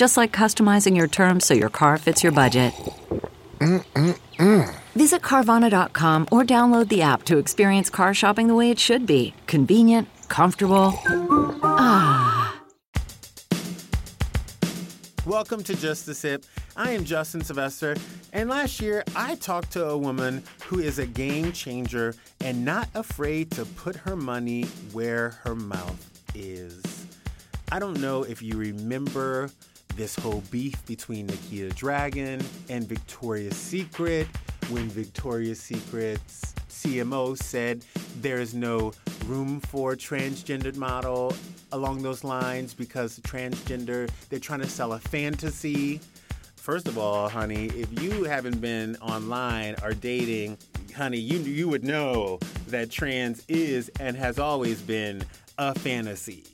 Just like customizing your terms so your car fits your budget. Mm-mm-mm. Visit Carvana.com or download the app to experience car shopping the way it should be convenient, comfortable. Ah. Welcome to Just a Sip. I am Justin Sylvester, and last year I talked to a woman who is a game changer and not afraid to put her money where her mouth is. I don't know if you remember this whole beef between Nikita Dragun and Victoria's Secret when Victoria's Secret's CMO said there is no room for transgendered model along those lines because transgender they're trying to sell a fantasy. First of all, honey, if you haven't been online or dating, honey, you you would know that trans is and has always been a fantasy.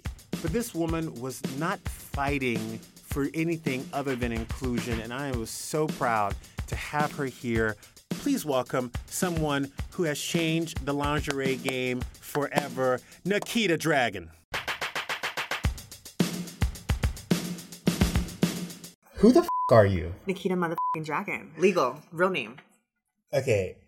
But this woman was not fighting for anything other than inclusion, and I was so proud to have her here. Please welcome someone who has changed the lingerie game forever, Nikita Dragun. Who the f- are you? Nikita motherfucking Dragun. Legal, real name. Okay,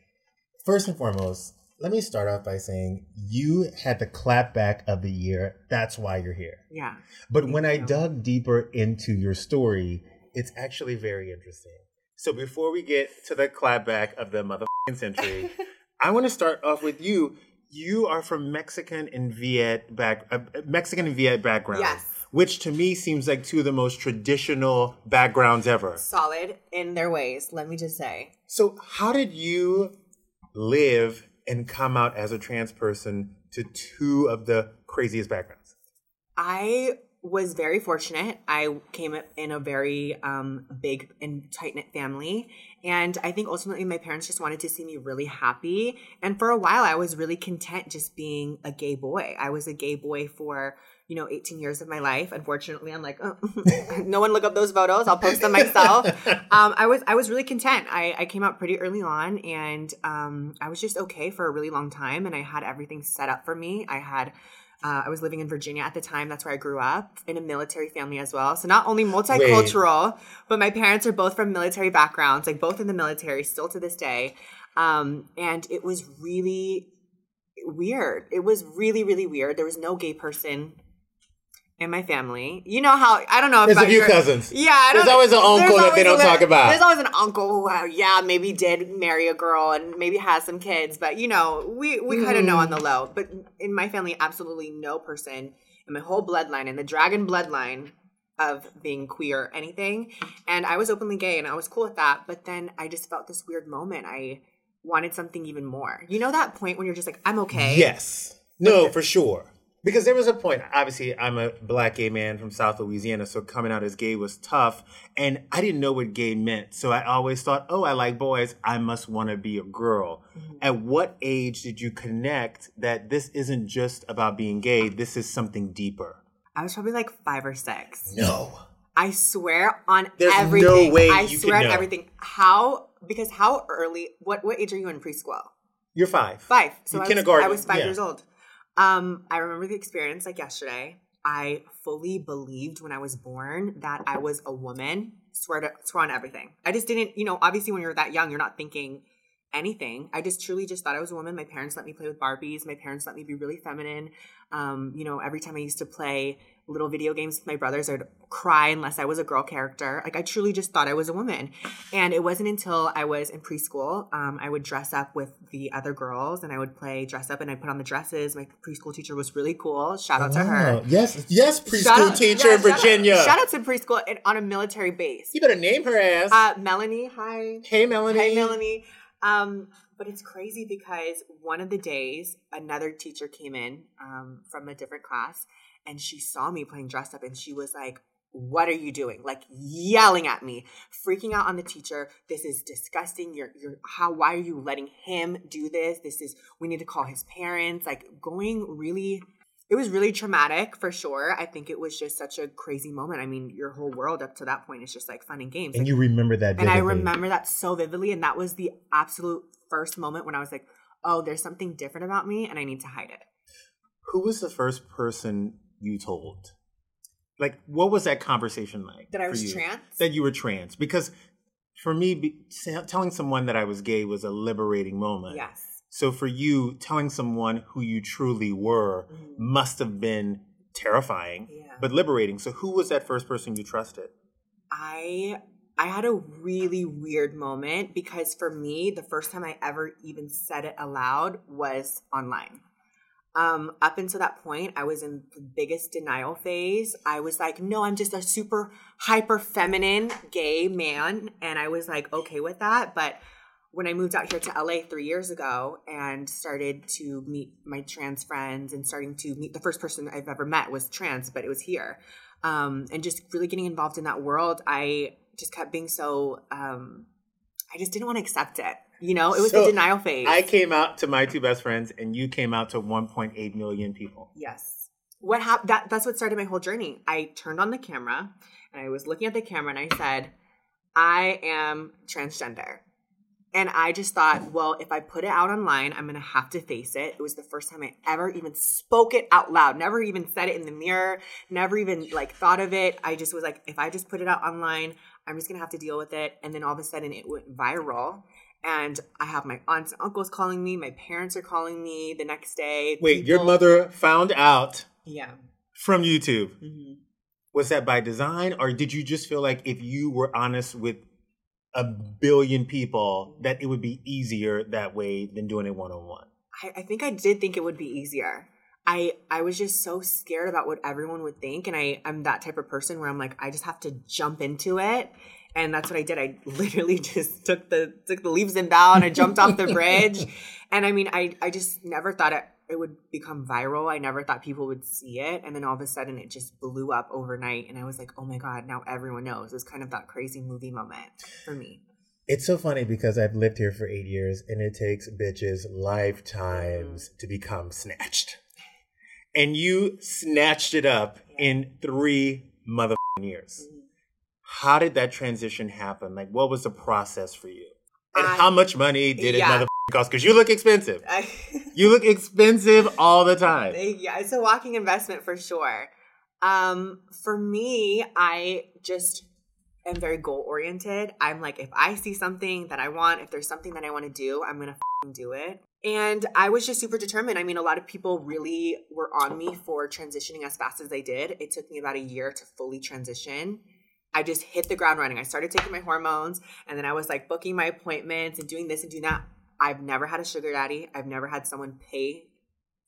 first and foremost, let me start off by saying you had the clapback of the year. That's why you're here. Yeah. But when I dug deeper into your story, it's actually very interesting. So before we get to the clapback of the motherfucking century, I want to start off with you. You are from Mexican and Viet back, uh, Mexican and Viet background. Yes. Which to me seems like two of the most traditional backgrounds ever. Solid in their ways, let me just say. So, how did you live and come out as a trans person to two of the craziest backgrounds? I was very fortunate. I came up in a very um, big and tight knit family. And I think ultimately my parents just wanted to see me really happy. And for a while, I was really content just being a gay boy. I was a gay boy for, you know, 18 years of my life. Unfortunately, I'm like, oh, no one look up those photos. I'll post them myself. um, I was I was really content. I, I came out pretty early on and um, I was just okay for a really long time. And I had everything set up for me. I had uh, I was living in Virginia at the time. That's where I grew up in a military family as well. So not only multicultural, but my parents are both from military backgrounds, like both in the military, still to this day. Um, and it was really weird. It was really, really weird. There was no gay person in my family. You know how I don't know if There's a few your- cousins. Yeah, I don't, There's always an uncle that they don't a- talk about. There's always an uncle who, uh, yeah, maybe did marry a girl and maybe has some kids, but you know, we we kind of know on the low. But in my family, absolutely no person in my whole bloodline, in the Dragun bloodline of being queer, anything. And I was openly gay, and I was cool with that. But then I just felt this weird moment. I wanted something even more. You know that point when you're just like, I'm okay. Yes. No, for sure. Because there was a point, obviously, I'm a black gay man from South Louisiana, so coming out as gay was tough. And I didn't know what gay meant. So I always thought, oh, I like boys. I must want to be a girl. Mm-hmm. At what age did you connect that this isn't just about being gay, this is something deeper? I was probably like five or six. No. I swear on There's no everything. way I swear on know. everything. How? Because how early? What what age are you in preschool? You're five. Five. So I was, kindergarten, I was five yeah. years old. Um, I remember the experience like yesterday. I fully believed when I was born that I was a woman. Swear to swear on everything. I just didn't, you know, obviously when you're that young, you're not thinking anything. I just truly just thought I was a woman. My parents let me play with Barbies. My parents let me be really feminine. Um, you know, every time I used to play little video games with my brothers. I would cry unless I was a girl character. Like I truly just thought I was a woman. And it wasn't until I was in preschool, um, I would dress up with the other girls and I would play dress up and I'd put on the dresses. My preschool teacher was really cool. Shout out to her. Yes, yes, preschool Shout out- teacher yeah, in shout out- Virginia. Shout out, to preschool and on a military base. You better name her ass. Uh, Melanie, hi. hey, Melanie. Hi, Melanie. Um, but it's crazy because one of the days, another teacher came in um, from a different class, and she saw me playing dress up, and she was like, "What are you doing?" Like yelling at me, freaking out on the teacher. This is disgusting. You're, you're, how? Why are you letting him do this? This is. We need to call his parents. Like going really. It was really traumatic for sure. I think it was just such a crazy moment. I mean, your whole world up to that point is just like fun and games. and Like, you remember that and I remember that so vividly. And that was the absolute first moment when I was like, oh, there's something different about me and I need to hide it. Who was the first person you told? Like, what was that conversation like? That I was you? trans? That you were trans. Because for me, be, telling someone that I was gay was a liberating moment. Yes. So for you, telling someone who you truly were mm-hmm. must have been terrifying. Yeah. but liberating. So who was that first person you trusted? I I had a really weird moment because for me, the first time I ever even said it aloud was online. Um, up until that point, I was in the biggest denial phase. I was like, no, I'm just a super hyper feminine gay man. And I was like, okay with that. But when I moved out here to LA three years ago and started to meet my trans friends and starting to meet the first person I've ever met was trans, but it was here. Um, and just really getting involved in that world, I just kept being so, um, I just didn't want to accept it. You know, it was So, the denial phase. I came out to my two best friends, and you came out to 1.8 million people. Yes. What happened? That that's what started my whole journey. I turned on the camera and I was looking at the camera and I said, "I am transgender." And I just thought, well, if I put it out online, I'm gonna have to face it. It was the first time I ever even spoke it out loud. Never even said it in the mirror. Never even like thought of it. I just was like, if I just put it out online, I'm just gonna have to deal with it. And then all of a sudden, it went viral. And I have my aunts and uncles calling me. My parents are calling me the next day. Wait, your mother found out Yeah. from YouTube. hmm Was that by design, or did you just feel like if you were honest with a billion people, that it would be easier that way than doing it one on one? I, I think I did think it would be easier. I I was just so scared about what everyone would think, and I I'm that type of person where I'm like I just have to jump into it, and that's what I did. I literally just took the took the leaves and bow, and I jumped off the bridge, and I mean I I just never thought it it would become viral. I never thought people would see it, and then all of a sudden it just blew up overnight, and I was like, oh my god, now everyone knows. It's kind of that crazy movie moment for me. It's so funny because I've lived here for eight years and it takes bitches lifetimes mm. to become snatched. And you snatched it up in three motherfucking years. Mm. How did that transition happen? Like, what was the process for you? And I- how much money did it Yeah. motherfucking cost? Because you look expensive. I, You look expensive all the time. yeah, it's a walking investment for sure. Um, for me, I just am very goal oriented. I'm like, if I see something that I want, if there's something that I want to do, I'm gonna do it. And I was just super determined. I mean, a lot of people really were on me for transitioning as fast as I did. It took me about a year to fully transition. I just hit the ground running. I started taking my hormones and then I was like booking my appointments and doing this and doing that. I've never had a sugar daddy. I've never had someone pay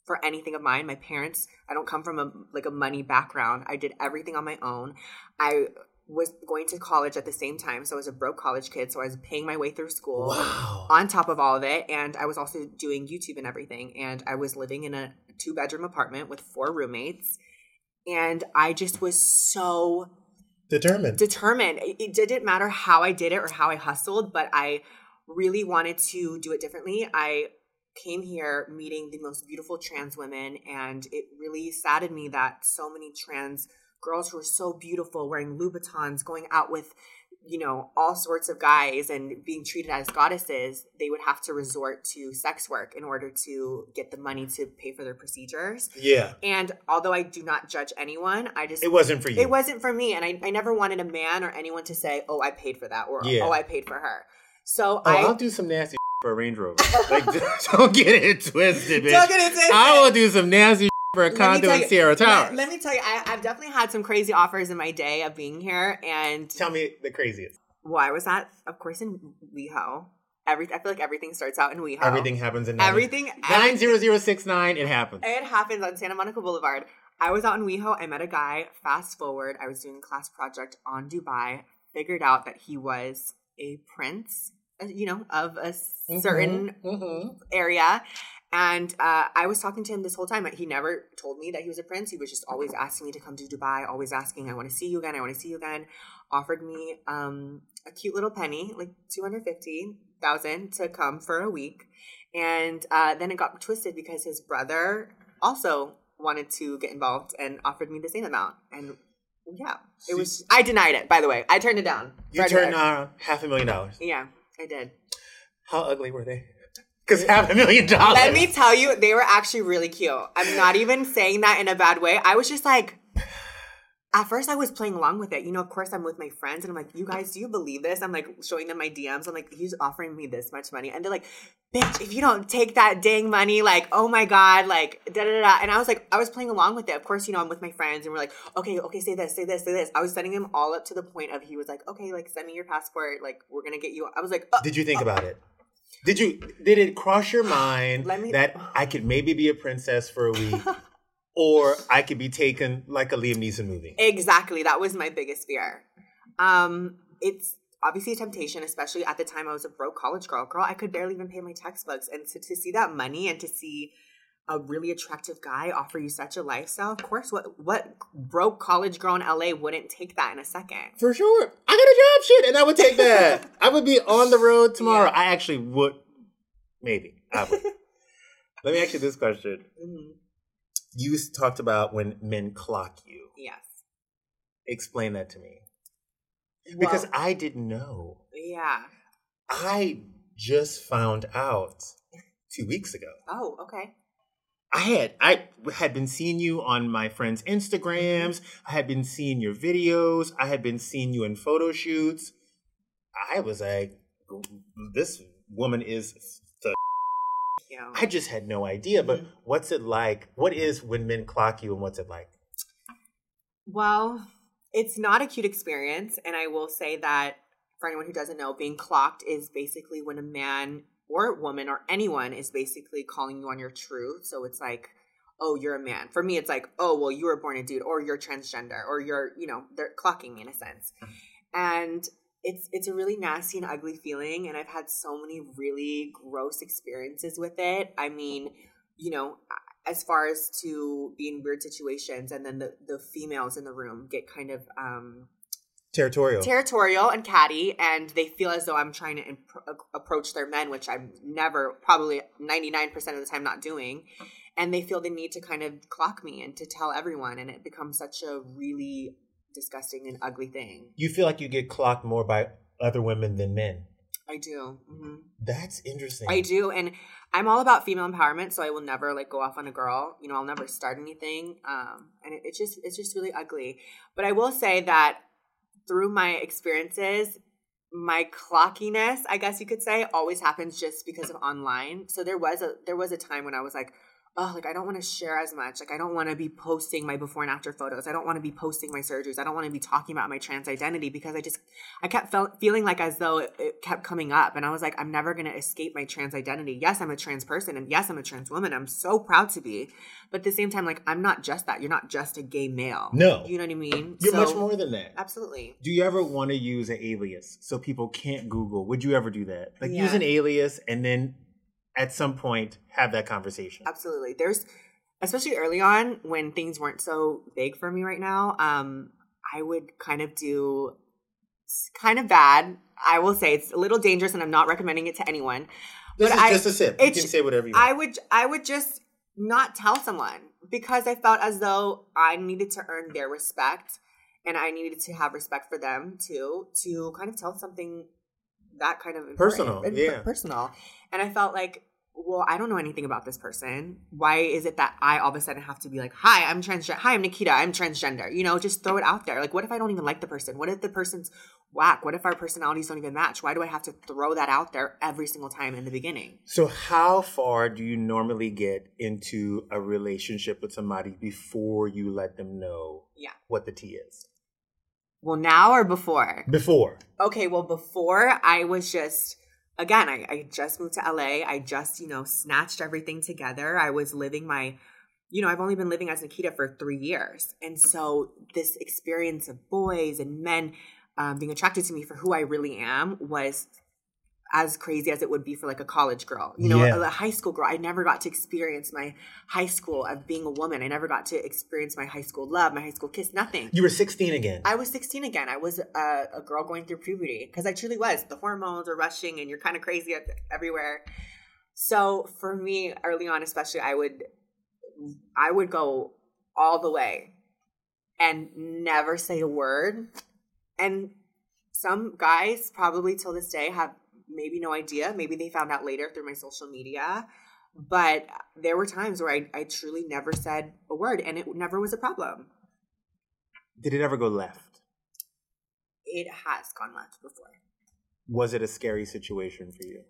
for anything of mine. My parents, I don't come from a like a money background. I did everything on my own. I was going to college at the same time, so I was a broke college kid, so I was paying my way through school Wow. on top of all of it and I was also doing YouTube and everything and I was living in a two bedroom apartment with four roommates and I just was so Determined. determined. It, didn't matter how I did it or how I hustled, but I really wanted to do it differently. I came here meeting the most beautiful trans women, and it really saddened me that so many trans girls who are so beautiful, wearing Louboutins, going out with you know all sorts of guys and being treated as goddesses they would have to resort to sex work in order to get the money to pay for their procedures yeah. and although i do not judge anyone i just It wasn't for you. it wasn't for me, and I, I never wanted a man or anyone to say, "Oh, I paid for that," or Yeah. "Oh, I paid for her." So Oh, I I'll do some nasty for a Range Rover. Like, don't get it twisted, bitch. Don't get it twisted. I will do some nasty for a condo in Sierra Towers. Let, let me tell you, I, I've definitely had some crazy offers in my day of being here, and Tell me the craziest. Why was that? of course, in WeHo. Every I feel like everything starts out in WeHo. Everything happens in Everything- nine zero zero six nine. It happens. It happens on Santa Monica Boulevard. I was out in WeHo. I met a guy. Fast forward, I was doing a class project on Dubai. Figured out that he was a prince, uh, you know, of a certain area. And uh, I was talking to him this whole time. He never told me that he was a prince. He was just always asking me to come to Dubai, always asking, I want to see you again. I want to see you again. Offered me um, a cute little penny, like 250000 to come for a week. And uh, then it got twisted because his brother also wanted to get involved and offered me the same amount. And yeah, it was, I denied it, by the way. I turned it down. You turned uh, half a million dollars. Yeah, I did. How ugly were they? Because half a million dollars. Let me tell you, they were actually really cute. I'm not even saying that in a bad way. I was just like, at first I was playing along with it. You know, of course I'm with my friends and I'm like, you guys, do you believe this? I'm like showing them my DMs. I'm like, he's offering me this much money. And they're like, bitch, if you don't take that dang money, like, oh my God, like, da da da. And I was like, I was playing along with it. Of course, you know, I'm with my friends and we're like, okay, okay, say this, say this, say this. I was setting him all up to the point of he was like, okay, like, send me your passport. Like, we're going to get you. I was like, oh, Did you think uh, about it? Did you? Did it cross your mind me- that I could maybe be a princess for a week, or I could be taken like a Liam Neeson movie? Exactly. That was my biggest fear. Um, it's obviously a temptation, especially at the time I was a broke college girl. Girl, I could barely even pay my textbooks. And to, to see that money and to see a really attractive guy offer you such a lifestyle, of course, what what broke college girl in LA wouldn't take that in a second? For sure. I got a job, shit, and I would take that. I would be on the road tomorrow. Yeah. I actually would. Maybe. I would. Let me ask you this question. Mhm. You talked about when men clock you. Yes. Explain that to me. Because I didn't know. yeah. I just found out two weeks ago. Oh, okay. I had I had been seeing you on my friends' Instagrams. Mm-hmm. I had been seeing your videos. I had been seeing you in photo shoots. I was like, this woman is the. Yeah. I just had no idea. But mm-hmm. what's it like? What is when men clock you, and what's it like? Well, it's not a cute experience. And I will say that for anyone who doesn't know, being clocked is basically when a man or woman or anyone is basically calling you on your truth. So it's like, oh, you're a man. For me, it's like, oh, well, you were born a dude or you're transgender or you're, you know, they're clocking me in a sense. And it's it's a really nasty and ugly feeling and I've had so many really gross experiences with it. I mean, you know, as far as to be in weird situations and then the, the females in the room get kind of um, Territorial. territorial and catty and they feel as though i'm trying to imp- approach their men which i'm never probably 99% of the time not doing and they feel the need to kind of clock me and to tell everyone and it becomes such a really disgusting and ugly thing you feel like you get clocked more by other women than men. i do hmm That's interesting. I do, and I'm all about female empowerment. So I will never like go off on a girl. You know, I'll never start anything. Um, and it, it's just it's just really ugly. But I will say that through my experiences, my clockiness, I guess you could say, always happens just because of online. So there was a there was a time when I was like. Oh, like I don't want to share as much. Like I don't want to be posting my before and after photos. I don't want to be posting my surgeries. I don't want to be talking about my trans identity because I just I kept fel- feeling like as though it, it kept coming up, and I was like, I'm never gonna escape my trans identity. Yes, I'm a trans person, and yes, I'm a trans woman. I'm so proud to be, but at the same time, like I'm not just that. You're not just a gay male. No. you know what I mean. You're So- much more than that. Absolutely. Do you ever want to use an alias so people can't Google? Would you ever do that? Like use an alias and then at some point have that conversation. Absolutely. There's especially early on when things weren't so big for me right now. Um, I would kind of do kind of bad. I will say it's a little dangerous, and I'm not recommending it to anyone. This But is I- just a sip. You can say whatever you want. I would I would just not tell someone because I felt as though I needed to earn their respect and I needed to have respect for them too to kind of tell something that kind of Personal, and yeah. personal. And I felt like well, I don't know anything about this person. Why is it that I all of a sudden have to be like, "Hi, I'm transgender. Hi, I'm Nikita. I'm transgender." You know, just throw it out there. Like, what if I don't even like the person? What if the person's whack? What if our personalities don't even match? Why do I have to throw that out there every single time in the beginning? So, how far do you normally get into a relationship with somebody before you let them know Yeah. what the T is? Well, now or before? Before. Okay, well, before I was just, again, I, I just moved to LA. I just, you know, snatched everything together. I was living my, you know, I've only been living as Nikita for three years. And so this experience of boys and men um, being attracted to me for who I really am was as crazy as it would be for like a college girl. You know, Yeah. a, a high school girl. I never got to experience my high school of being a woman. I never got to experience my high school love, my high school kiss, nothing. You were 16 again. I was 16 again. I was a, a girl going through puberty because I truly was. The hormones are rushing and you're kind of crazy everywhere. So for me, early on, especially, I would, I would go all the way and never say a word. And some guys probably till this day have maybe no idea. Maybe they found out later through my social media. But there were times where I, I truly never said a word and it never was a problem. Did it ever go left? It has gone left before. Was it a scary situation for you?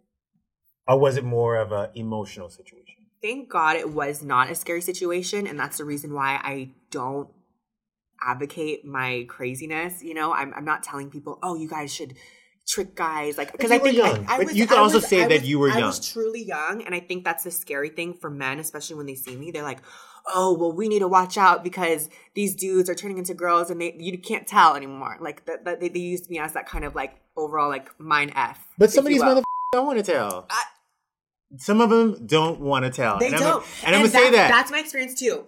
Or was it more of an emotional situation? Thank God it was not a scary situation. And that's the reason why I don't advocate my craziness. You know, I'm, I'm not telling people, oh, you guys should trick guys. Like, because I think young. I, I But was, you can I also was- say that was- you were young I was truly young. And I think that's the scary thing for men, especially when they see me. They're like, oh, well, we need to watch out because these dudes are turning into girls and they you can't tell anymore. Like, that that they, they used me as that kind of like overall like mind F. But some of these motherfuckers don't want to tell. I- some of them don't want to tell. They and I'm don't. Gonna, and, I'm going to say that. That's my experience too.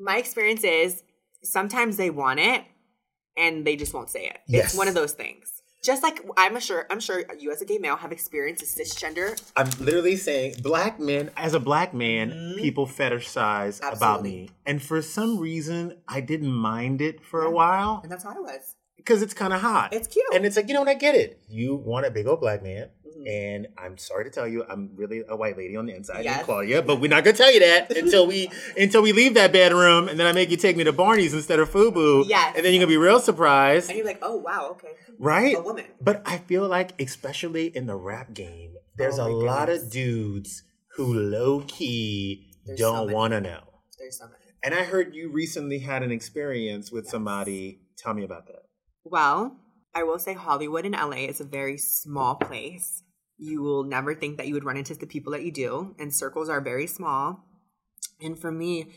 My experience is sometimes they want it and they just won't say it. Yes. It's one of those things. Just like I'm sure I'm sure you as a gay male have experienced cisgender. I'm literally saying black men, as a black man, people fetishize about Mm-hmm. Me. And for some reason, I didn't mind it for a while And that's how I was. because it's kind of hot. It's cute. And it's like, you know what? I get it. You want a big old black man. Mm-hmm. And I'm sorry to tell you, I'm really a white lady on the inside, Yes. Claudia. But we're not gonna tell you that until we until we leave that bedroom, and then I make you take me to Barney's instead of Fubu. yeah, And then you're gonna be real surprised, And you're like, oh wow, okay. Right? A woman. But I feel like, especially in the rap game, there's Oh a my lot of dudes who low key There's don't many. want to know. There's so many. And I heard you recently had an experience with somebody. Tell me about that. Well, I will say Hollywood in LA is a very small place. You will never think that you would run into the people that you do, and circles are very small. And for me,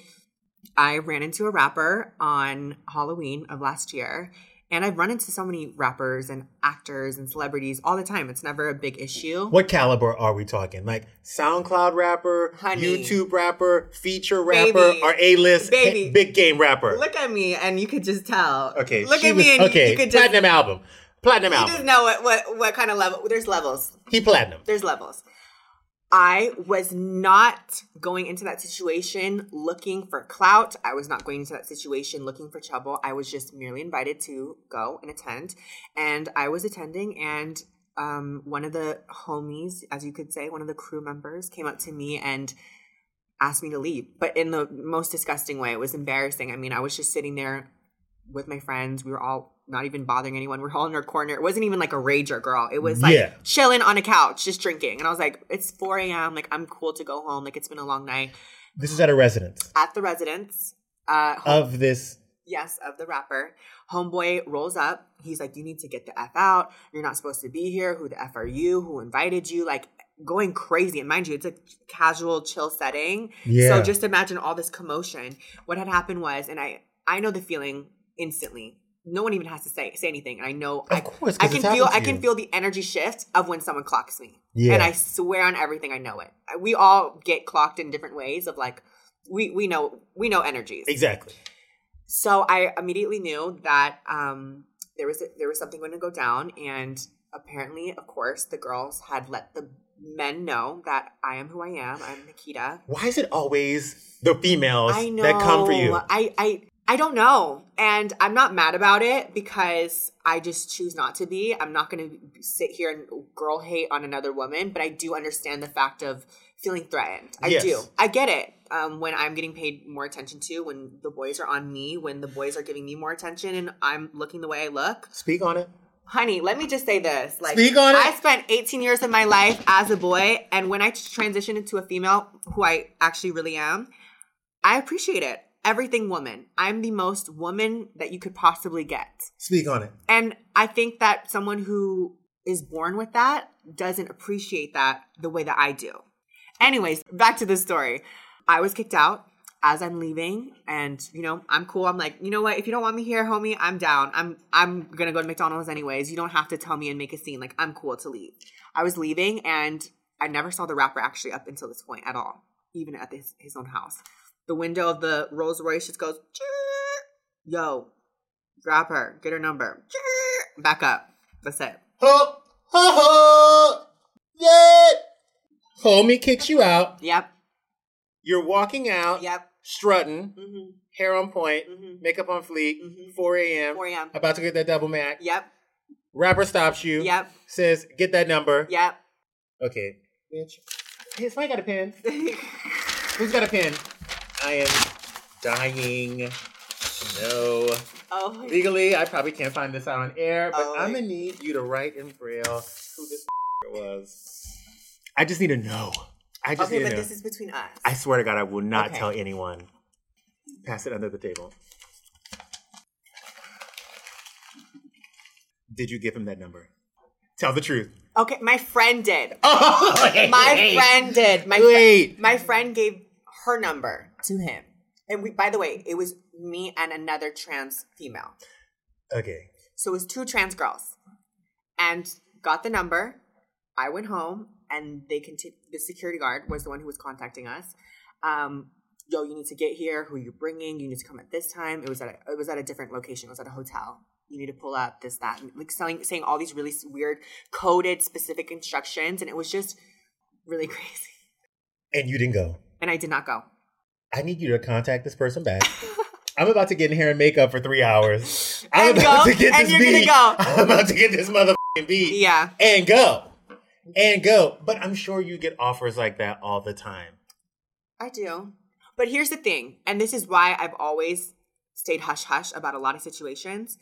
I ran into a rapper on Halloween of last year, and I've run into so many rappers and actors and celebrities all the time. It's never a big issue. What caliber are we talking? Like SoundCloud rapper, Honey. YouTube rapper, feature rapper, Baby. or A list Baby. big game rapper? Look at me, and you could just tell. okay, look at was- me, and you- okay, you could just platinum album, platinum you album. You just know what what what kind of level. There's levels. he platinum. there's levels. I was not going into that situation looking for clout. I was not going into that situation looking for trouble. I was just merely invited to go and attend. And I was attending, and um, one of the homies, as you could say, one of the crew members came up to me and asked me to leave, but in the most disgusting way. It was embarrassing. I mean, I was just sitting there with my friends. We were all not even bothering anyone. We are all in our corner. It wasn't even like a rager girl. It was like Yeah. chilling on a couch, just drinking. And I was like, it's 4 a.m. Like, I'm cool to go home. Like, it's been a long night. This is at a residence At the residence, uh, home- of this. yes, of the rapper, homeboy rolls up. He's like, you need to get the F out. You're not supposed to be here. Who the F are you? Who invited you? Like, going crazy. And mind you, it's a casual, chill setting. Yeah. So just imagine all this commotion. What had happened was, and I, I know the feeling instantly. No one even has to say say anything. And I know I, course, I can feel I can feel the energy shift of when someone clocks me. Yeah. And I swear on everything I know it. We all get clocked in different ways of like we we know we know energies. Exactly. So I immediately knew that um, there was there was something going to go down, and apparently, of course, the girls had let the men know that I am who I am. I'm Nikita. Why is it always the females that come for you? I I I don't know, and I'm not mad about it because I just choose not to be. I'm not going to sit here and girl hate on another woman, but I do understand the fact of feeling threatened. I Yes. do. I get it. Um, when I'm getting paid more attention to, when the boys are on me, when the boys are giving me more attention, and I'm looking the way I look. Speak on it. honey, let me just say this. Like, Speak on it. I spent 18 years of my life as a boy, and when I transitioned into a female, who I actually really am, I appreciate it. Everything woman. I'm the most woman that you could possibly get. Speak on it. And I think that someone who is born with that doesn't appreciate that the way that I do. Anyways, back to the story. I was kicked out as I'm leaving and you know, I'm cool. I'm like, "You know what? If you don't want me here, homie, I'm down. I'm I'm going to go to McDonald's anyways. You don't have to tell me and make a scene. Like, I'm cool to leave." I was leaving and I never saw the rapper actually up until this point at all, even at his, his own house. The window of the Rolls Royce just goes. "Yo, grab her, get her number." Back up. That's it. Ho, ho, ho, yeah. Homie kicks you out. Yep. You're walking out, Yep. strutting, Mm-hmm. hair on point, Mhm. makeup on fleek, Mhm. 4 a.m. 4 a.m. About to get that double mac. Yep. Rapper stops you. Yep. Says, get that number. Yep. Okay. Bitch. Hey, somebody got a pen. Who's got a pen? I am dying. No. oh. Legally, I probably can't find this out on air, but Oh, I'm gonna need you to write in braille who this was. I just need to know. I just Okay, need but to know. this is between us. I swear to God, I will not Okay. tell anyone. Pass it under the table. Did you give him that number? Tell the truth. okay, my friend did. Oh, My friend did. My Wait. my friend gave her number to him. And we by the way, it was me and another trans female. Okay. So it was two trans girls. And got the number. I went home and they continued the security guard was the one who was contacting us. Um Yo, you need to get here. Who are you bringing? You need to come at this time. It was at a, it was at a different location. It was at a hotel. You need to pull up this that, and like selling, saying all these really weird coded specific instructions, and it was just really crazy. And you didn't go. And I did not go. I need you to contact this person back. I'm about to get in hair and makeup for three hours. I'm And about go, to get and this beat. go. I'm about to get this motherfucking beat. Yeah. And go. And go. But I'm sure you get offers like that all the time. I do. But here's the thing, and this is why I've always stayed hush hush about a lot of situations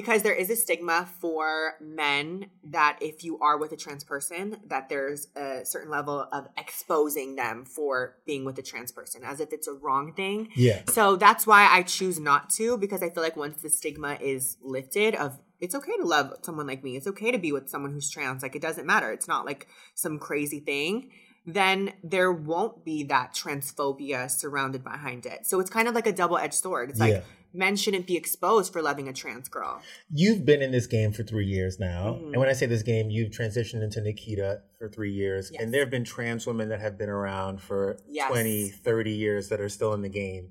because there is a stigma for men that if you are with a trans person that there's a certain level of exposing them for being with a trans person as if it's a wrong thing. Yeah. So that's why I choose not to because I feel like once the stigma is lifted of it's okay to love someone like me. It's okay to be with someone who's trans. Like it doesn't matter. It's not like some crazy thing. Then there won't be that transphobia surrounded behind it. So it's kind of like a double edged sword. It's Yeah. like men shouldn't be exposed for loving a trans girl. You've been in this game for three years now. Mhm. And when I say this game, you've transitioned into Nikita for three years. Yes. And there have been trans women that have been around for Yes. 20, 30 years that are still in the game.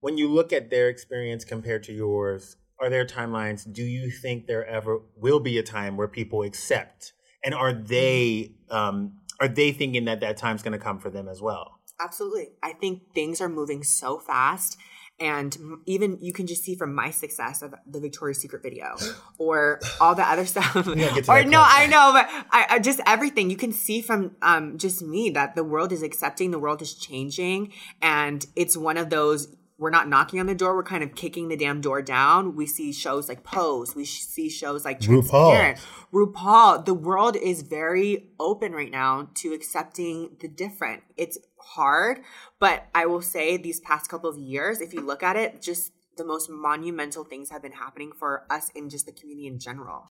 When you look at their experience compared to yours, are there timelines? Do you think there ever will be a time where people accept? And are they um, are they thinking that that time's going to come for them as well? Absolutely. I think things are moving so fast. And even you can just see from my success of the Victoria's Secret video or all the other stuff. gotta get to or no, part. I know, but I, I just everything you can see from um, just me that the world is accepting, the world is changing. And it's one of those we're not knocking on the door, we're kind of kicking the damn door down. We see shows like Pose, we see shows like RuPaul. RuPaul, the world is very open right now to accepting the different. It's hard, but I will say these past couple of years, if you look at it, just the most monumental things have been happening for us in just the community in general.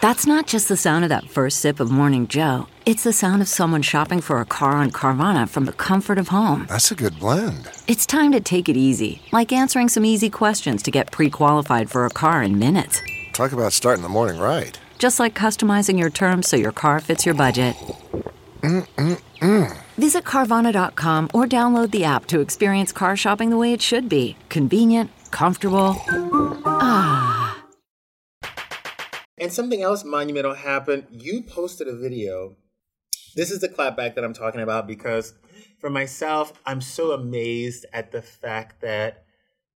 That's not just the sound of that first sip of Morning Joe. It's the sound of someone shopping for a car on Carvana from the comfort of home. That's a good blend. It's time to take it easy, like answering some easy questions to get pre qualified for a car in minutes. Talk about starting the morning right. Just like customizing your terms so your car fits your budget. Visit Carvana.com or download the app to experience car shopping the way it should be convenient, comfortable. Ah. And something else monumental happened. You posted a video. This is the clapback that I'm talking about because for myself, I'm so amazed at the fact that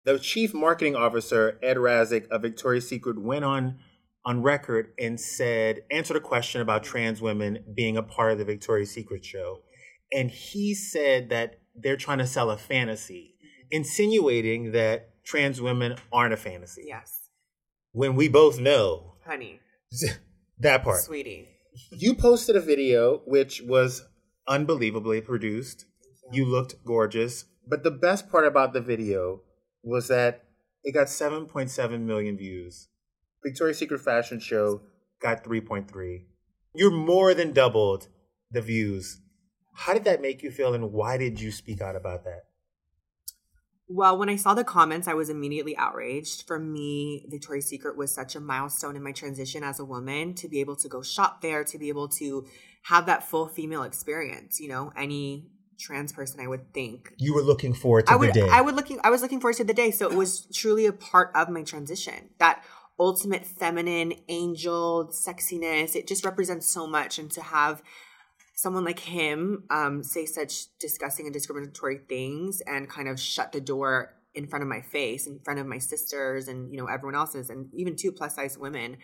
the chief marketing officer, Ed Razek of Victoria's Secret, went on on record and said, answered a question about trans women being a part of the Victoria's Secret show. And he said that they're trying to sell a fantasy, insinuating that trans women aren't a fantasy. Yes, When we both know honey, that part. sweetie. You posted a video which was unbelievably produced. You looked gorgeous. But the best part about the video was that it got 7.7 million views. Victoria's Secret Fashion Show got 3.3. You're more than doubled the views. How did that make you feel and why did you speak out about that? Well, when I saw the comments, I was immediately outraged. For me, Victoria's Secret was such a milestone in my transition as a woman to be able to go shop there, to be able to have that full female experience. You know, any trans person, I would think. You were looking forward to I would, the day. I would looking, I was looking forward to the day. So it was truly a part of my transition. That ultimate feminine angel sexiness. It just represents so much, and to have someone like him um, say such disgusting and discriminatory things and kind of shut the door in front of my face, in front of my sisters, and you know everyone else's, and even two plus size women.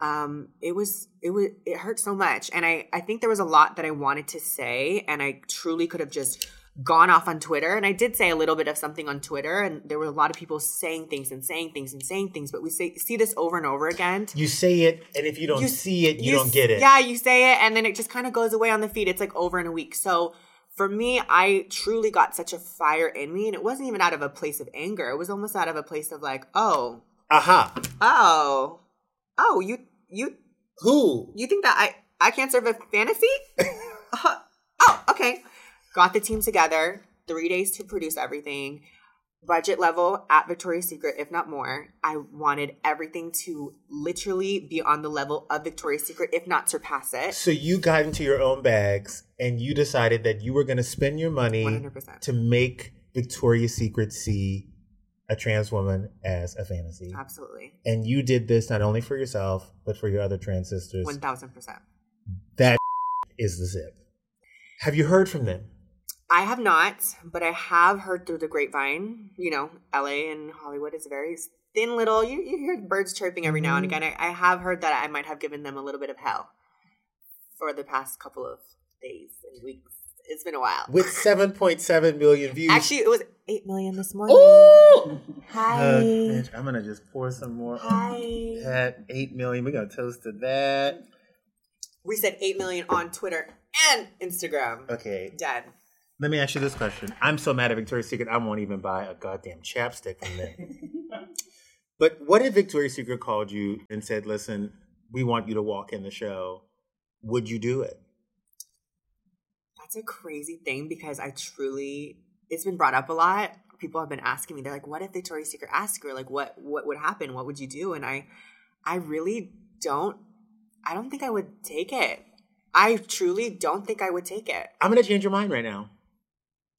Um, it was it was it hurt so much, and I I think there was a lot that I wanted to say, and I truly could have just gone off on Twitter, and I did say a little bit of something on Twitter, and there were a lot of people saying things and saying things and saying things, but we say, see this over and over again. you say it, and if you don't You- see it, you, don't get it. Yeah, you say it, and then it just kind of goes away on the feed. It's like over in a week. So for me, I truly got such a fire in me, and it wasn't even out of a place of anger. It was almost out of a place of like, oh, Aha. oh, oh, you, you, Who? you think that I, I can't serve a fantasy? Uh, oh, okay. Got the team together. Three days to produce everything. Budget level at Victoria's Secret, if not more. I wanted everything to literally be on the level of Victoria's Secret, if not surpass it. So you got into your own bags and you decided that you were going to spend your money 100%. to make Victoria's Secret see a trans woman as a fantasy. Absolutely. And you did this not only for yourself, but for your other trans sisters. 1000%. That is the zip. Have you heard from them? I have not, but I have heard through the grapevine. You know, LA and Hollywood is very thin little. You, you hear birds chirping every now and again. I, I have heard that I might have given them a little bit of hell for the past couple of days and weeks. It's been a while. With 7.7 million views. Actually, it was 8 million this morning. Ooh! Hi. Uh, bitch, I'm going to just pour some more. Hi. That 8 million. We're going to toast to that. We said 8 million on Twitter and Instagram. Okay. Dead. Let me ask you this question. I'm so mad at Victoria's Secret, I won't even buy a goddamn chapstick from them. but what if Victoria's Secret called you and said, listen, we want you to walk in the show? Would you do it? That's a crazy thing because I truly, it's been brought up a lot. People have been asking me, they're like, what if Victoria's Secret asked her, like, what, what would happen? What would you do? And I, I really don't, I don't think I would take it. I truly don't think I would take it. I'm going to change your mind right now.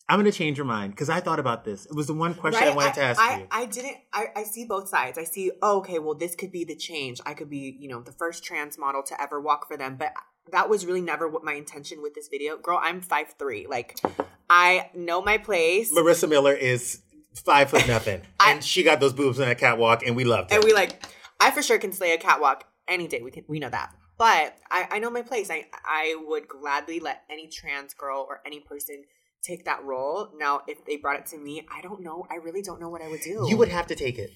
I'm going to change your mind because I thought about this. It was the one question I wanted to ask I, you. I didn't. I, I see both sides. I see. Oh, okay. Well, this could be the change. I could be, you know, the first trans model to ever walk for them. But that was really never what my intention with this video. Girl, I'm five three. Like, I know my place, Marisa Miller is five foot nothing. I- and she got those boobs on a catwalk and we loved it. and we like. I for sure can slay a catwalk any day. We can. We know that. But I, I know my place. I I would gladly let any trans girl or any person take that role. Now, if they brought it to me, I don't know. I really don't know what I would do. You would have to take it.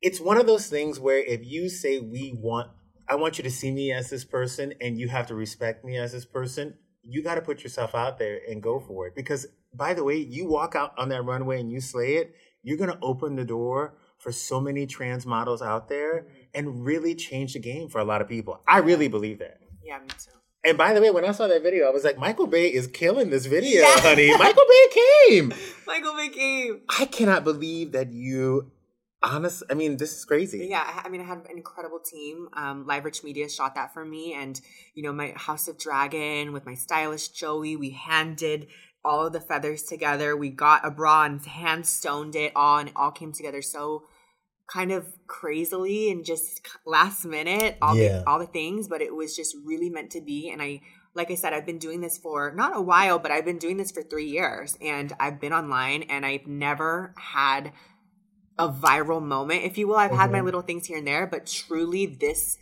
It's one of those things where if you say we want I want you to see me as this person and you have to respect me as this person, you got to put yourself out there and go for it because by the way, you walk out on that runway and you slay it, you're going to open the door for so many trans models out there mm-hmm. and really change the game for a lot of people. I really believe that. Yeah, me too. And by the way, when I saw that video, I was like, Michael Bay is killing this video, Yeah. honey. Michael Bay came. Michael Bay came. I cannot believe that you honest I mean, this is crazy. Yeah, I- mean, I had an incredible team. Um, Live Rich Media shot that for me, and you know, my House of Dragun with my stylist Joey. We hand did all of the feathers together. We got a bra and hand stoned it all, and it all came together so kind of crazily and just last minute. All Yeah. the all the things, but it was just really meant to be. And I, like I said, I've been doing this for not a while, but I've been doing this for three years, and I've been online, and I've never had a viral moment, if you will. I've had my mm-hmm. little things here and there, but truly this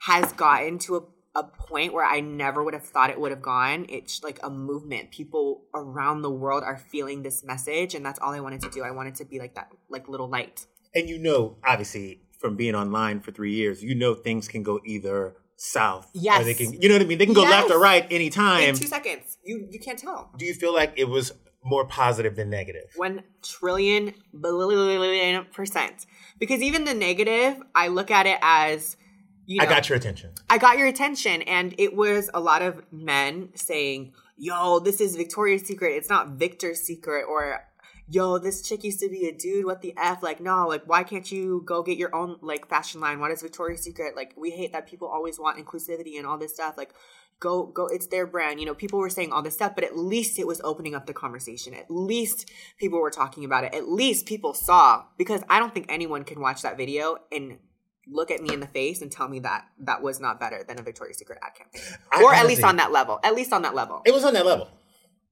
has gotten to a, a point where I never would have thought it would have gone. It's like a movement. People around the world are feeling this message, and that's all I wanted to do. I wanted to be like that, like little light. And you know, obviously, from being online for three years, you know things can go either south. Yes. Or they can, you know what I mean? They can go left or right anytime. In two seconds, you you can't tell. Do you feel like it was more positive than negative? One trillion billion percent. Because even the negative, I look at it as you know, I got your attention. I got your attention, and it was a lot of men saying, "Yo, this is Victoria's Secret. It's not Victor's Secret." Or, "Yo, this chick used to be a dude. What the f? Like, no. Like, why can't you go get your own like fashion line? What is Victoria's Secret? Like, we hate that people always want inclusivity and all this stuff. Like." Go, go! It's their brand. You know, people were saying all this stuff, but at least it was opening up the conversation. At least people were talking about it. At least people saw. Because I don't think anyone can watch that video and look at me in the face and tell me that that was not better than a Victoria's Secret ad campaign, or at least on that level. At least on that level. It was on that level.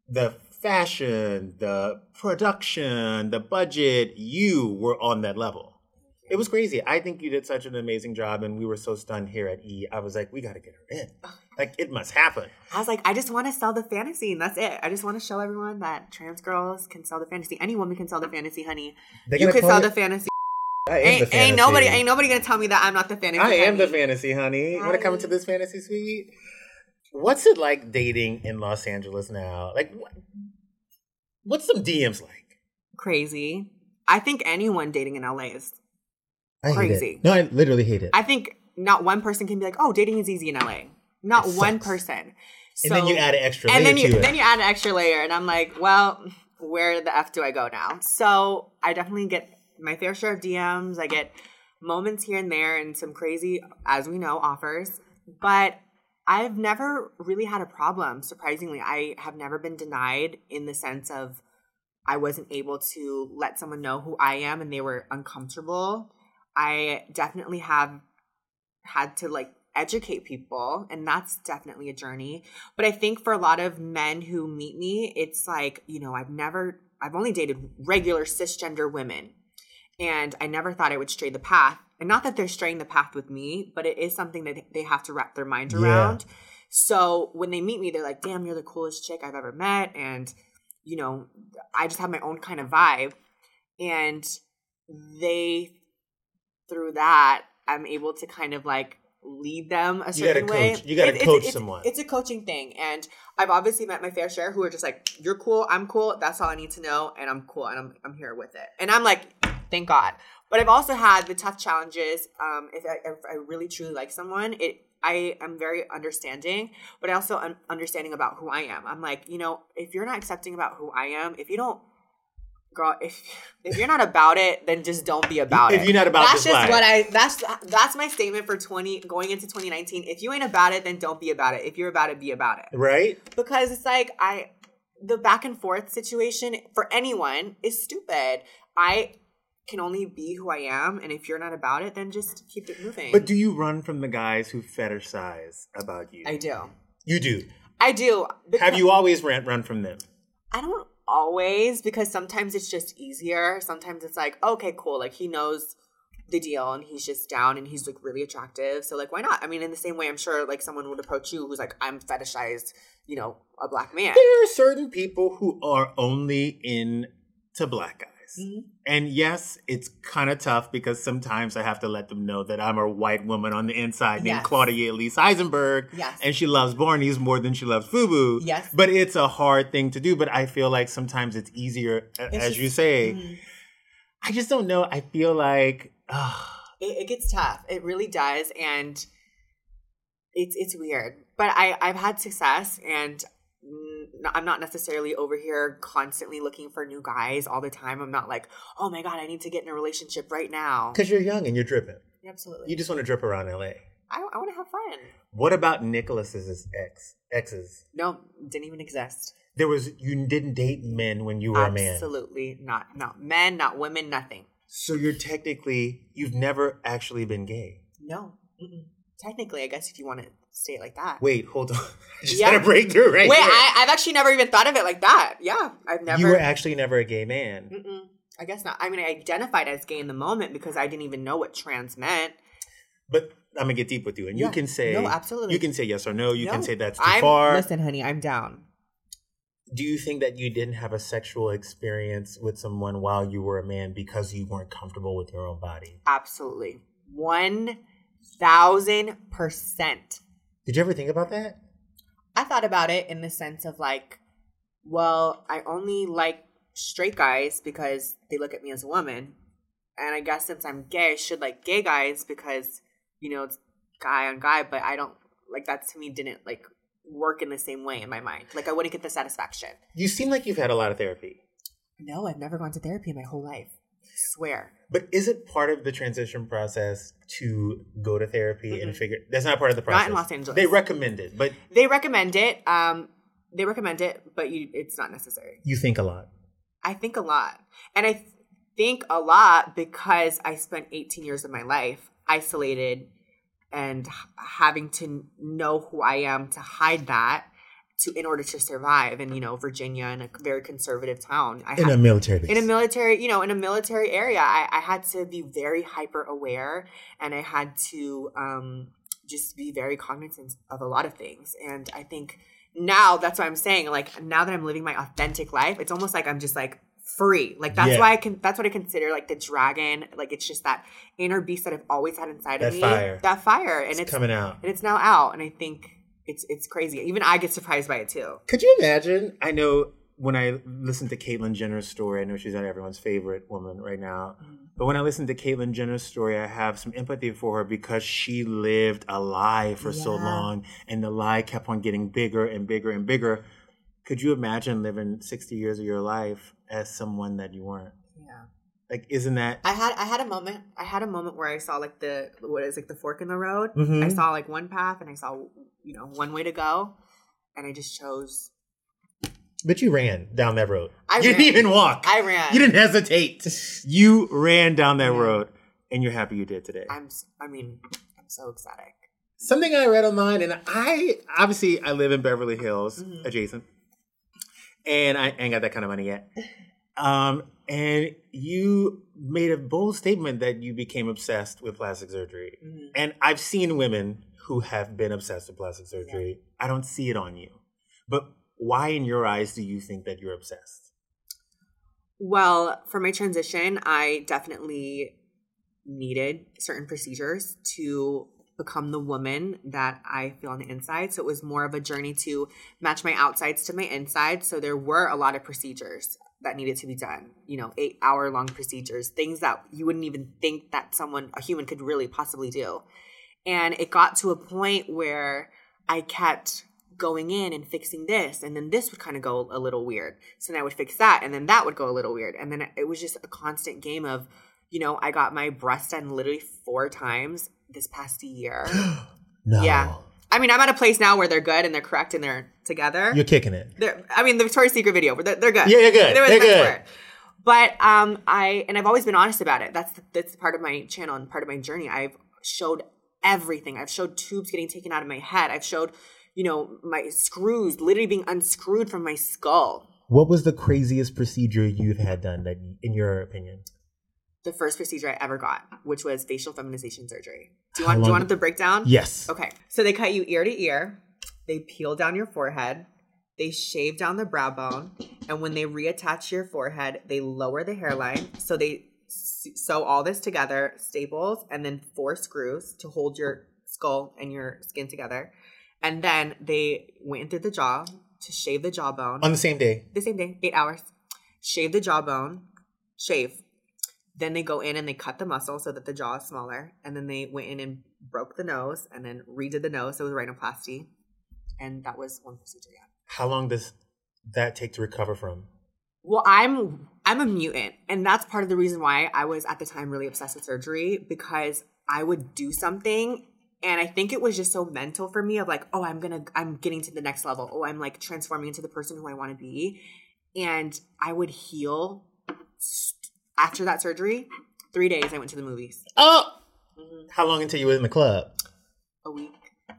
The fashion, the production, the budget, you were on that level. It was crazy. I think you did such an amazing job, and we were so stunned here at E. I was like, we got to get her in. Oh, like, it must happen. I was like, I just want to sell the fantasy, and that's it. I just want to show everyone that trans girls can sell the fantasy. Any woman can sell the fantasy, honey. They're You can sell the fantasy. I am Ain't, the ain't nobody, ain't nobody gonna tell me that I'm not the fantasy. I am the fantasy, honey. You want to come into this fantasy suite? What's it like dating in Los Angeles now? Like, what, what's some DMs like? Crazy. I think anyone dating in LA is. I Crazy. No, I literally hate it. I think not one person can be like, oh, dating is easy in LA. Not It one sucks. person. and then you add an extra and layer then you then you add an extra layer and i'm like well where the f do i go now so i definitely get my fair share of dms i get moments here and there and some crazy as we know offers but i've never really had a problem surprisingly. I have never been denied in the sense of i wasn't able to let someone know who i am and they were uncomfortable. I definitely have had to like educate people and that's definitely a journey. But i think for a lot of men who meet me it's like you know i've never i've only dated regular cisgender women and i never thought i would stray the path and not that they're straying the path with me but it is something that they have to wrap their mind Yeah. around. So when they meet me they're like damn you're the coolest chick i've ever met and you know i just have my own kind of vibe. And they through that i'm able to kind of like lead them a You certain way. coach- you gotta It- it's- coach it's- someone. it's a coaching thing and i've obviously met my fair share who are just like you're cool i'm cool that's all i need to know and i'm cool and i'm, I'm here with it. And i'm like thank god but i've also had the tough challenges um if i, if I really truly like someone it I am very understanding, but I also un- understanding about who I am. I'm like, you know, if you're not accepting about who I am, if you don't girl if if you're not about it then just don't be about If it If you're not about that's this just life. what i that's that's my statement for 20 going into 2019 if you ain't about it then don't be about it if you're about it be about it right? because it's like i the back and forth situation for anyone is stupid i can only be who i am and if you're not about it then just keep it moving But do you run from the guys who fetishize about you? i do You do. i do Have you always ran run from them? I don't always because sometimes it's just easier. Sometimes it's like, okay, cool. Like he knows the deal and he's just down and he's like really attractive. So like why not? I mean, in the same way I'm sure like someone would approach you who's like, I'm fetishized, you know, a black man. There are certain people who are only into black guys. Mm-hmm. And yes, it's kind of tough because sometimes I have to let them know that I'm a white woman on the inside named Yes. Claudia Elise Eisenberg. Yes. And she loves Barney's more than she loves Fubu. Yes. But it's a hard thing to do. But I feel like sometimes it's easier, It's as just- you say. Mhm. I just don't know. I feel like, ah, It, it gets tough. It really does. And it's it's weird. But I, I've had success and I'm not necessarily over here constantly looking for new guys all the time. I'm not like, oh my God, I need to get in a relationship right now. because you're young and you're dripping. Absolutely. You just want to drip around LA. I, I want to have fun. What about Nicholas's ex exes? No, didn't even exist. There was you didn't date men when you were a man. Absolutely not. Not men, not women, nothing. So you're technically you've never actually been gay. No. Mm-mm. Technically, I guess if you want to say it like that. Wait, hold on. I just Yeah. had a breakthrough right Wait, here. I, I've actually never even thought of it like that. Yeah, I've never. you were actually never a gay man. Mm-mm. I guess not. I mean, I identified as gay in the moment because I didn't even know what trans meant. But I'm gonna get deep with you, and Yeah. you can say No, absolutely. You can say yes or no. You can say that's too I'm, far. Listen, honey, I'm down. Do you think that you didn't have a sexual experience with someone while you were a man because you weren't comfortable with your own body? Absolutely. One thousand percent. Did you ever think about that? I thought about it in the sense of like, well, I only like straight guys because they look at me as a woman. And I guess since I'm gay, I should like gay guys because, you know, it's guy on guy, but I don't like that to me didn't like work in the same way in my mind. Like I wouldn't get the satisfaction. You seem like you've had a lot of therapy. No, I've never gone to therapy in my whole life. Swear. But is it part of the transition process to go to therapy and figure that's not part of the process? Not in Los Angeles. They recommend it, but They recommend it. Um, they recommend it, but you, it's not necessary. you think a lot. I think a lot. And I think a lot because I spent 18 years of my life isolated and having to know who I am to hide that to in order to survive in you know Virginia in a very conservative town. I In had- a military base. in a military, you know, in a military area, I, I had to be very hyper aware and I had to um, just be very cognizant of a lot of things. And I think now that's what I'm saying. Like now that I'm living my authentic life, it's almost like I'm just like free. Like that's Yeah. why I can. That's what I consider like the dragon. Like it's just that inner beast that I've always had inside That of me. fire. That fire, and It's it's, coming out. and it's now out. And I think it's it's crazy. Even I get surprised by it too. Could you imagine? I know when I listen to Caitlyn Jenner's story, I know she's not everyone's favorite woman right now. Mm-hmm. But when I listen to Caitlyn Jenner's story, I have some empathy for her because she lived a lie for so long and the lie kept on getting bigger and bigger and bigger. Could you imagine living 60 years of your life as someone that you weren't? Like, isn't that I had I had a moment. I had a moment where I saw like the what is like the fork in the road. Mhm. I saw like one path and I saw you know one way to go, and I just chose. But you ran down that road. I you ran. didn't even walk. I ran. You didn't hesitate. You ran down that road, and you're happy you did today. I'm. i mean, I'm so ecstatic. Something I read online, and I obviously I live in Beverly Hills, Mm-hmm. adjacent, and I ain't got that kind of money yet. Um, and you made a bold statement that you became obsessed with plastic surgery, Mm-hmm. and I've seen women who have been obsessed with plastic surgery. I don't see it on you, but why, in your eyes, do you think that you're obsessed? Well, for my transition, I definitely needed certain procedures to become the woman that I feel on the inside. So it was more of a journey to match my outsides to my insides. So there were a lot of procedures that needed to be done, you know, eight hour long procedures, things that you wouldn't even think that someone, a human, could really possibly do. And it got to a point where I kept going in and fixing this, and then this would kind of go a little weird. So then I would fix that, and then that would go a little weird. And then it was just a constant game of, you know, I got my breast done literally four times this past year. No, yeah. I mean, I'm at a place now where they're good and they're correct and they're together. you're kicking it. They're, I mean, the Victoria's Secret video, but they're, they're good. Yeah, they're good. They're much good. But um, I and I've always been honest about it. That's that's part of my channel and part of my journey. I've showed everything. I've showed tubes getting taken out of my head. I've showed, you know, my screws literally being unscrewed from my skull. What was the craziest procedure you've had done that, in your opinion? The first procedure I ever got, which was facial feminization surgery. Do you want? Do you want the breakdown? Yes. Okay. So they cut you ear to ear, they peel down your forehead, they shave down the brow bone, and when they reattach your forehead, they lower the hairline. So they sew all this together, staples, and then four screws to hold your skull and your skin together. And then they went through the jaw to shave the jawbone On the same day. the same day, eight hours. Shave the jawbone, shave. Then they go in and they cut the muscle so that the jaw is smaller. And then they went in and broke the nose and then redid the nose. So it was rhinoplasty. And that was one procedure, yeah. How long does that take to recover from? Well, I'm I'm a mutant, and that's part of the reason why I was at the time really obsessed with surgery because I would do something and I think it was just so mental for me of like, oh, I'm gonna I'm getting to the next level. Oh, I'm like transforming into the person who I want to be. And I would heal after that surgery. Three days I went to the movies. Oh! Mm-hmm. How long until you were in the club? A week.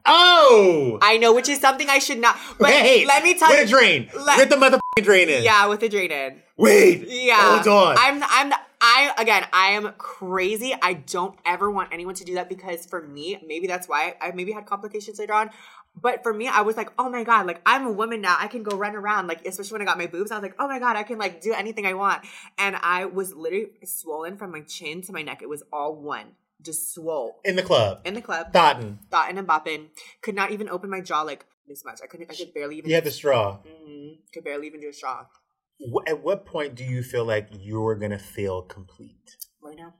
Oh! I know, which is something I should not but Wait! let me tell Where you the drain? let- Where the motherfucking drain is? Yeah, with the drain in. Wait! Yeah. Hold on. I'm I'm I again, I am crazy. I don't ever want anyone to do that because for me, maybe that's why I maybe had complications later on. But for me, I was like, oh my God, like I'm a woman now. I can go run around. Like, especially when I got my boobs, I was like, oh my God, I can like do anything I want. And I was literally swollen from my chin to my neck. It was all one. Just swole. In the club. In the club. Dotting. Dotting and bopping. Could not even open my jaw like this much. I couldn't I could barely even You had the straw. Mm-hmm. could barely even do a straw. At what point do you feel like you're gonna feel complete? Right now.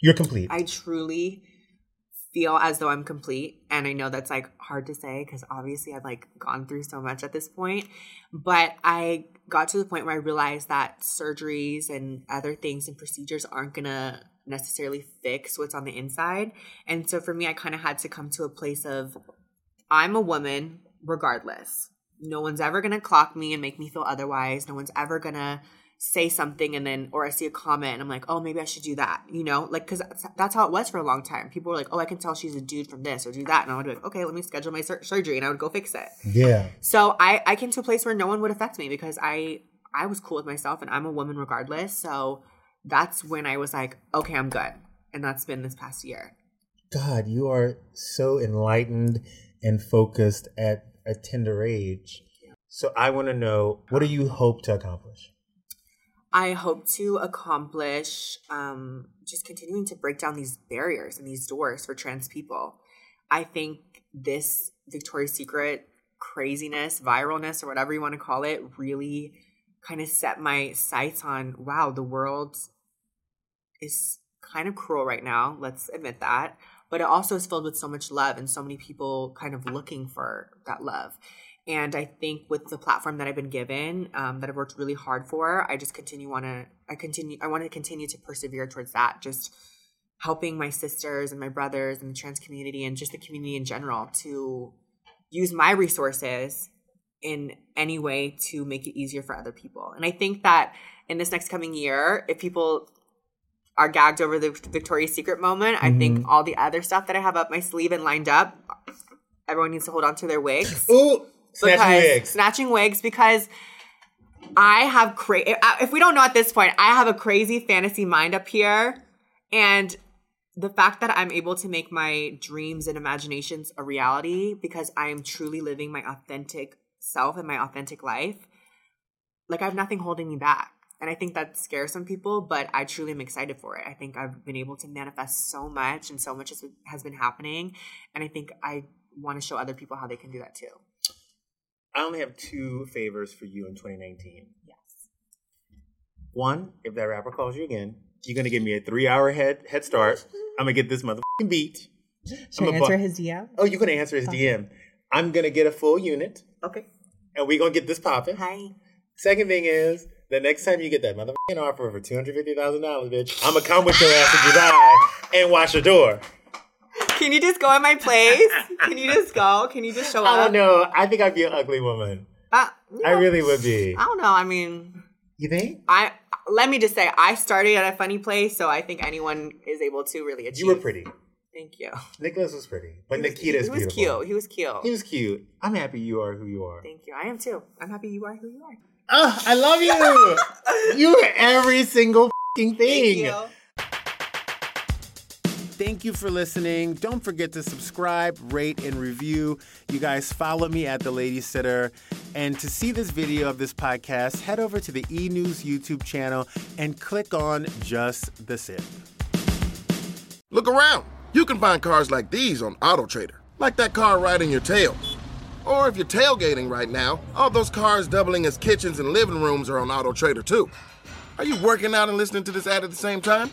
You're complete. I truly feel as though I'm complete. And I know that's like hard to say because obviously I've like gone through so much at this point. But I got to the point where I realized that surgeries and other things and procedures aren't gonna necessarily fix what's on the inside. And so for me, I kind of had to come to a place of I'm a woman regardless. No one's ever gonna clock me and make me feel otherwise. No one's ever gonna say something and then or I see a comment and I'm like, oh, maybe I should do that. You know, like because that's, that's how it was for a long time. People were like, oh, I can tell she's a dude from this or do that, and I would be like, okay, let me schedule my sur- surgery and I would go fix it. yeah. So I I came to a place where no one would affect me because I I was cool with myself and I'm a woman regardless. So that's when I was like, okay, I'm good, and that's been this past year. God, you are so enlightened and focused at a tender age. So I want to know what do you hope to accomplish? I hope to accomplish um, just continuing to break down these barriers and these doors for trans people. I think this Victoria's Secret craziness, viralness, or whatever you want to call it, really kind of set my sights on wow, the world is kind of cruel right now. Let's admit that. But it also is filled with so much love and so many people kind of looking for that love. And I think with the platform that I've been given, um, that I've worked really hard for, I just continue want to, I continue, I want to continue to persevere towards that. Just helping my sisters and my brothers and the trans community and just the community in general to use my resources in any way to make it easier for other people. And I think that in this next coming year, if people are gagged over the Victoria's Secret moment, I think all the other stuff that I have up my sleeve and lined up, everyone needs to hold on to their wigs. Ooh, snatching Because- wigs. Snatching wigs because I have crazy. Uh, if we don't know at this point, I have a crazy fantasy mind up here, and the fact that I'm able to make my dreams and imaginations a reality because I am truly living my authentic self and my authentic life. Like I have nothing holding me back. And I think that scares some people, but I truly am excited for it. I think I've been able to manifest so much and so much has, has been happening. And I think I want to show other people how they can do that too. I only have two favors for you in 2019. Yes. One, if that rapper calls you again, you're gonna give me a three hour head head start. I'm gonna get this motherfucking beat. Should I'm I answer bu- his DM? Oh, you're gonna answer his DM. Oh, I'm gonna get a full unit, Okay. and we're gonna get this popping. Hi. Second thing is, the next time you get that motherfucking offer for two hundred fifty thousand dollars, bitch, I'm gonna come with your ass to Dubai and watch your door. Can you just go in my place? Can you just go? Can you just show up? I don't know. I think I'd be an ugly woman. Uh, you I really would be. I don't know. I mean, You think? I let me just say, I started at a funny place, so I think anyone is able to really achieve. You were pretty. Thank you. Nicholas was pretty, but was- Nikita is he was cute. He was cute. He was cute. I'm happy you are who you are. Thank you. I am too. I'm happy you are who you are. Oh, I love you. you are every single fucking thing. Thank you. Thank you for listening. Don't forget to subscribe, rate, and review. You guys follow me at The Lady Sitter. And to see this video of this podcast, head over to the E News YouTube channel and click on Just the Sip. Look around. You can find cars like these on AutoTrader, like that car right in your tail. Or if you're tailgating right now, all those cars doubling as kitchens and living rooms are on AutoTrader too. Are you working out and listening to this ad at the same time?